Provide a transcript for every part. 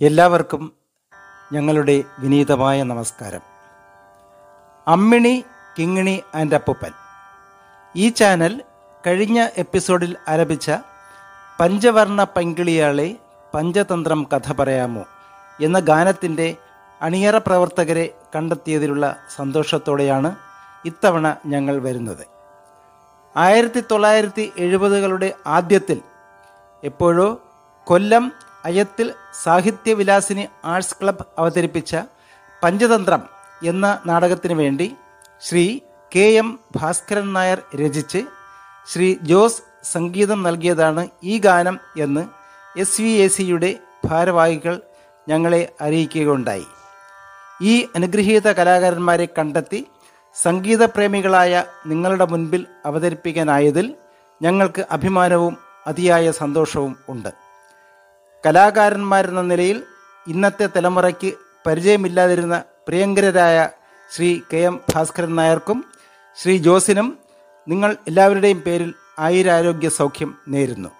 എല്ലാവർക്കും ഞങ്ങളുടെ വിനീതമായ നമസ്കാരം. അമ്മിണി കിങ്ങിണി ആൻഡ് അപ്പൂപ്പൻ. ഈ ചാനൽ കഴിഞ്ഞ എപ്പിസോഡിൽ ആരംഭിച്ച പഞ്ചവർണ പങ്കിളിയാളെ പഞ്ചതന്ത്രം കഥ പറയാമോ എന്ന ഗാനത്തിന്റെ അണിയറ പ്രവർത്തകരെ കണ്ടെത്തിയതിലുള്ള സന്തോഷത്തോടെയാണ് ഇത്തവണ ഞങ്ങൾ വരുന്നത്. ആയിരത്തി തൊള്ളായിരത്തി എഴുപതുകളുടെ ആദ്യത്തിൽ എപ്പോഴോ കൊല്ലം അയത്തിൽ സാഹിത്യവിലാസിനി ആർട്സ് ക്ലബ് അവതരിപ്പിച്ച പഞ്ചതന്ത്രം എന്ന നാടകത്തിന് വേണ്ടി ശ്രീ കെ എം ഭാസ്കരൻ നായർ രചിച്ച് ശ്രീ ജോസ് സംഗീതം നൽകിയതാണ് ഈ ഗാനം എന്ന് എസ് വി എ സിയുടെ ഭാരവാഹികൾ ഞങ്ങളെ അറിയിക്കുകയുണ്ടായി. ഈ അനുഗ്രഹീത കലാകാരന്മാരെ കണ്ടെത്തി സംഗീതപ്രേമികളായ നിങ്ങളുടെ മുൻപിൽ അവതരിപ്പിക്കാനായതിൽ ഞങ്ങൾക്ക് അഭിമാനവും അതിയായ സന്തോഷവും ഉണ്ട്. കലാകാരന്മാരെന്ന നിലയിൽ ഇന്നത്തെ തലമുറയ്ക്ക് പരിചയമില്ലാതിരുന്ന പ്രിയങ്കരരായ ശ്രീ കെ എം ഭാസ്കരൻ നായർക്കും ശ്രീ ജോസിനും നിങ്ങൾ എല്ലാവരുടെയും പേരിൽ ആയിരാരോഗ്യ സൗഖ്യം നേരുന്നു.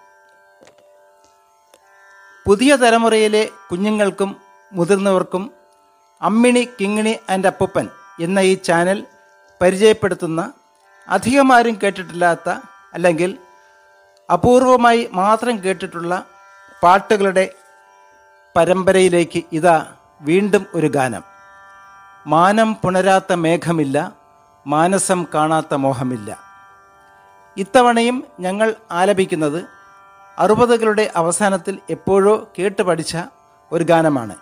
പുതിയ തലമുറയിലെ കുഞ്ഞുങ്ങൾക്കും മുതിർന്നവർക്കും അമ്മിണി കിങ്ങിണി ആൻഡ് അപ്പൂപ്പൻ എന്ന ഈ ചാനൽ പരിചയപ്പെടുത്തുന്ന അധികമാരും കേട്ടിട്ടില്ലാത്ത അല്ലെങ്കിൽ അപൂർവമായി മാത്രം കേട്ടിട്ടുള്ള പാട്ടുകളുടെ പരമ്പരയിലേക്ക് ഇതാ വീണ്ടും ഒരു ഗാനം. മാനം പുണരാത്ത മേഘമില്ല മാനസം കാണാത്ത മോഹമില്ല. ഇത്തവണയും ഞങ്ങൾ ആലപിക്കുന്നത് അറുപതുകളുടെ അവസാനത്തിൽ എപ്പോഴോ കേട്ട് പഠിച്ച ഒരു ഗാനമാണ്.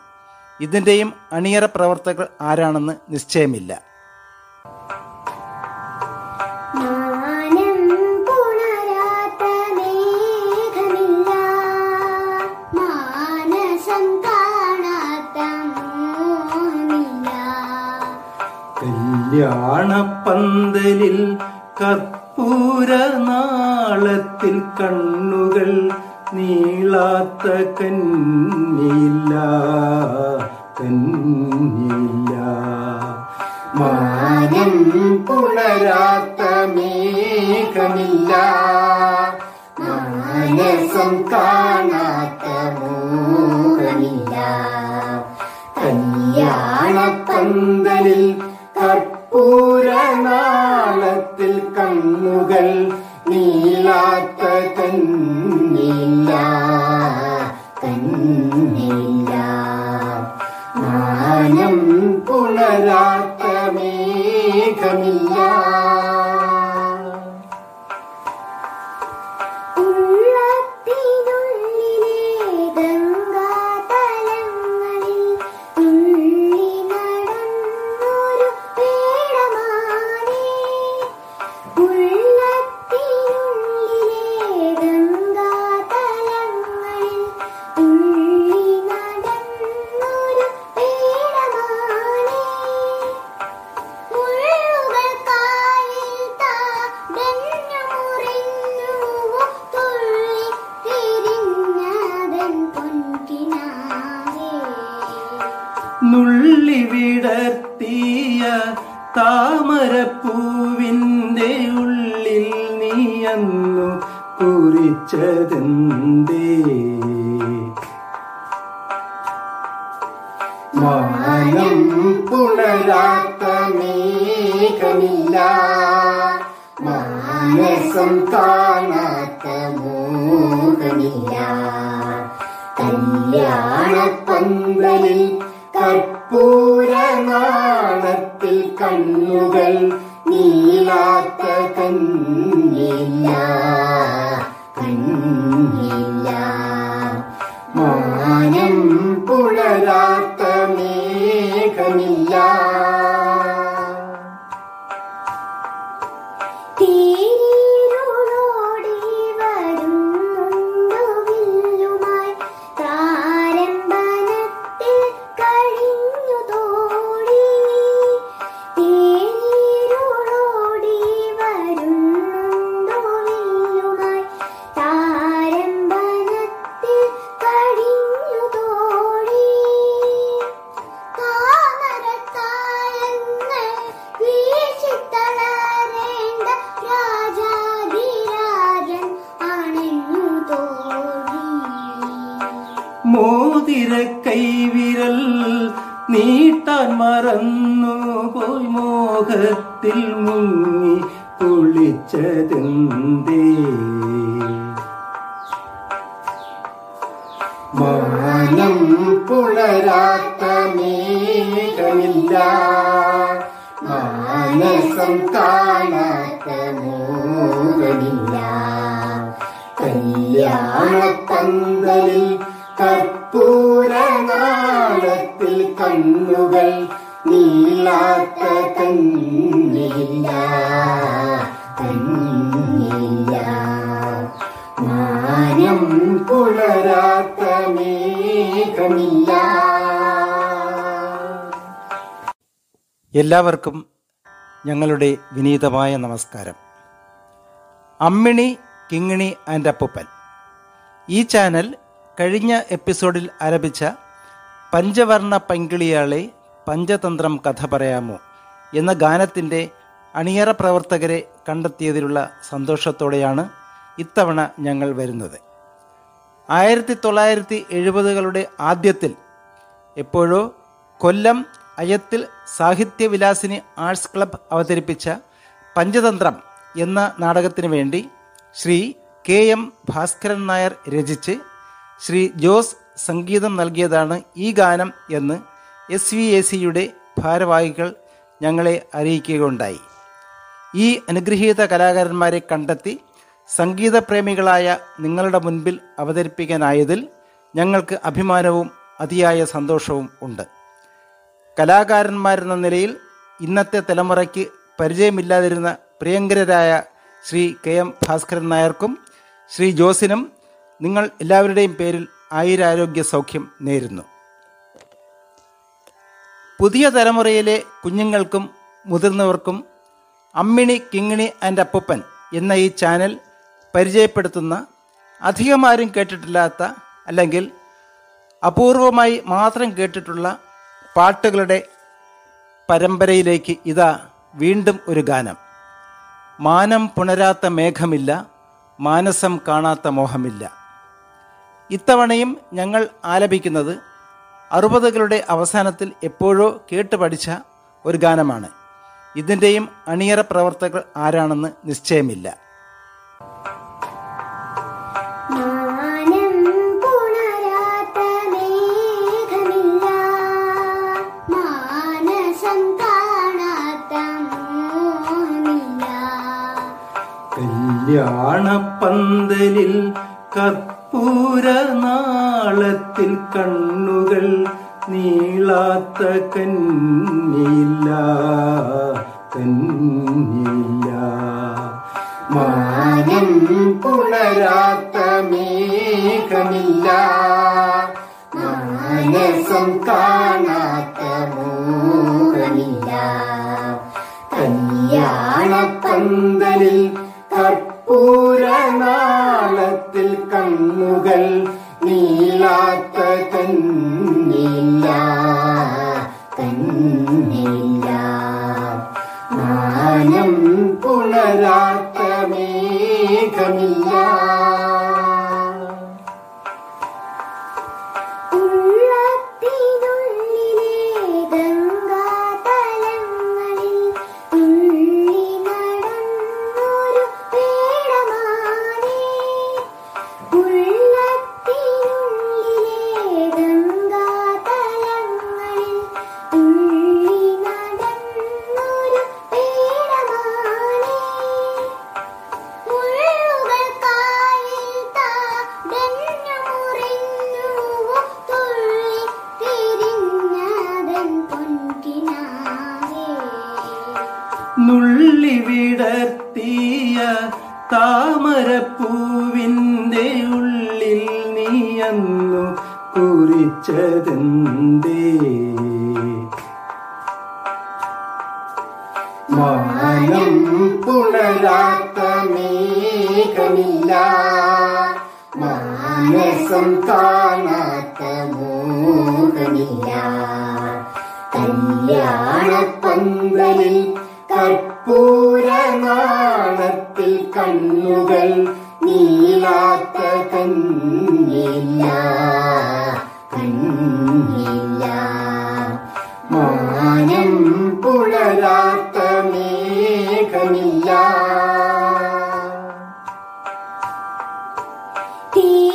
ഇതിന്റെയും അണിയറ പ്രവർത്തകർ ആരാണെന്ന് നിശ്ചയമില്ല. കല്യാണപ്പന്തലിൽ കർപ്പൂരനാളത്തിൽ കണ്ണുകൾ നീളാത്ത കന്നില്ല കന്നില്ല. മാനം പുണരാത്ത മേഘമില്ല മാനസം കാണാത്ത മോഹമില്ല കർപ്പൂര നാളത്തിൽ കണ്ണുകൾ നീലാത്ത കന്നിയില്ല കന്നിയില്ല മാനം പുണരാത്ത മേഘമില്ല. നീയന്നു കുറിച്ചതെന്തേ? മാനം പുണരാത്ത മേഘമില്ല. മാനസം കാണാത്ത മോഹമില്ല. കല്യാണപ്പന്തലിൽ കർപ്പൂര നാളത്തിൽ കണ്ണുകൾ നീളാത്ത കണ്ണില്ല കണ്ണില്ല. മാനം പുണരാത്ത മേഘമില്ല. തീരുളോടി മോഹത്തിൽ മുങ്ങി കുളിച്ചതെന്തേ മാനം പുലരാത്ത മേഘമില്ല. മാനസം കാണാത്ത മോഹമില്ല. കല്യാണപ്പന്തലിൽ കർപ്പൂരനാളത്തിൽ കണ്ണുകൾ എല്ലാവർക്കും ഞങ്ങളുടെ വിനീതമായ നമസ്കാരം. അമ്മിണി കിങ്ങിണി ആൻഡ് അപ്പൂപ്പൻ. ഈ ചാനൽ കഴിഞ്ഞ എപ്പിസോഡിൽ ആരംഭിച്ച പഞ്ചവർണ പൈങ്കിളിയാളെ പഞ്ചതന്ത്രം കഥ പറയാമോ എന്ന ഗാനത്തിന്റെ അണിയറ പ്രവർത്തകരെ കണ്ടെത്തിയതിലുള്ള സന്തോഷത്തോടെയാണ് ഇത്തവണ ഞങ്ങൾ വരുന്നത്. ആയിരത്തി തൊള്ളായിരത്തി എഴുപതുകളുടെ ആദ്യത്തിൽ എപ്പോഴോ കൊല്ലം അയത്തിൽ സാഹിത്യവിലാസിനി ആർട്സ് ക്ലബ് അവതരിപ്പിച്ച പഞ്ചതന്ത്രം എന്ന നാടകത്തിനു വേണ്ടി ശ്രീ കെ എം ഭാസ്കരൻ നായർ രചിച്ച് ശ്രീ ജോസ് സംഗീതം നൽകിയതാണ് ഈ ഗാനം എന്ന് എസ് വി എ സിയുടെ ഭാരവാഹികൾ ഞങ്ങളെ അറിയിക്കുകയുണ്ടായി. ഈ അനുഗ്രഹീത കലാകാരന്മാരെ കണ്ടെത്തി സംഗീതപ്രേമികളായ നിങ്ങളുടെ മുൻപിൽ അവതരിപ്പിക്കാനായതിൽ ഞങ്ങൾക്ക് അഭിമാനവും അതിയായ സന്തോഷവും ഉണ്ട്. കലാകാരന്മാരെന്ന നിലയിൽ ഇന്നത്തെ തലമുറയ്ക്ക് പരിചയമില്ലാതിരുന്ന പ്രിയങ്കരരായ ശ്രീ കെ എം ഭാസ്കരൻ നായർക്കും ശ്രീ ജോസിനും നിങ്ങൾ എല്ലാവരുടെയും പേരിൽ ആയുരാരോഗ്യ സൗഖ്യം നേരുന്നു. പുതിയ തലമുറയിലെ കുഞ്ഞുങ്ങൾക്കും മുതിർന്നവർക്കും അമ്മിണി കിങ്ങിണി ആൻഡ് അപ്പൂപ്പൻ എന്ന ഈ ചാനൽ പരിചയപ്പെടുത്തുന്ന അധികമാരും കേട്ടിട്ടില്ലാത്ത അല്ലെങ്കിൽ അപൂർവമായി മാത്രം കേട്ടിട്ടുള്ള പാട്ടുകളുടെ പരമ്പരയിലേക്ക് ഇതാ വീണ്ടും ഒരു ഗാനം. മാനം പുണരാത്ത മേഘമില്ല മാനസം കാണാത്ത മോഹമില്ല. ഇത്തവണയും ഞങ്ങൾ ആലപിക്കുന്നത് അറുപതുകളുടെ അവസാനത്തിൽ എപ്പോഴോ കേട്ട് പഠിച്ച ഒരു ഗാനമാണ്. ഇതിന്റെയും അണിയറ പ്രവർത്തകർ ആരാണെന്ന് നിശ്ചയമില്ല. കല്യാണപ്പന്തലിൽ കർപ്പൂര നാളത്തിൽ കണ്ണുകൾ നീളാത്ത കന്നില്ല കന്നില്ല. മാനം പുണരാത്ത മേഘമില്ല മാനസം കാണാത്ത മോഹമില്ല കല്യാണപ്പന്തലിൽ കർപ്പൂരനാളത്തിൽ കണ്ണുകൾ നീളാത്ത കണ്ണില്ല കണ്ണില്ല. മാനം പുണരാത്ത മേഘമില്ല. കുറിച്ചതെന്തേ? മാനം പുണരാത്ത മേഘമില്ല. മാനസം കാണാത്ത മോഹമില്ല. കല്യാണപ്പന്തലിൽ കർപ്പൂരനാളത്തിൽ കണ്ണുകൾ നീളാത്ത കണ്ണില്ല കണ്ണില്ല. മാനം പുലരാത്ത മേഘമില്ല. തീരുളോടി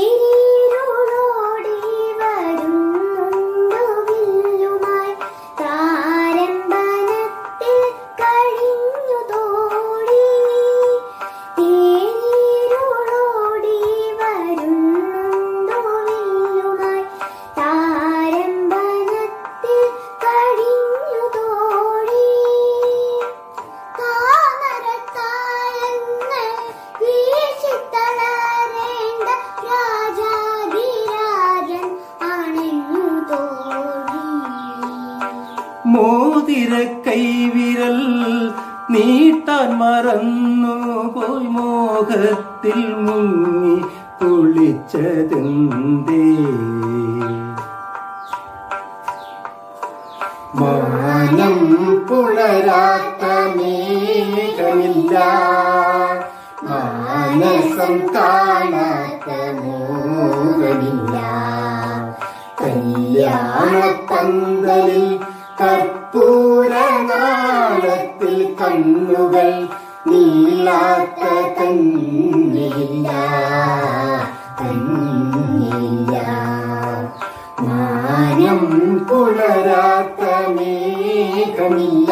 മോഹത്തിൽ മുങ്ങി കുളിച്ചതെന്തേ മാനം പുലരാത്ത മേഘമില്ല. മാനസം കാണാത്ത മോഹമില്ല. കല്യാണപ്പന്തലിൽ കർപ്പൂരനാളത്തിൽ കണ്ണുകൾ നീളാത്ത കണ്ണില്ല കണ്ണില്ല. മാനം പുലരാത്ത മേഘമില്ല.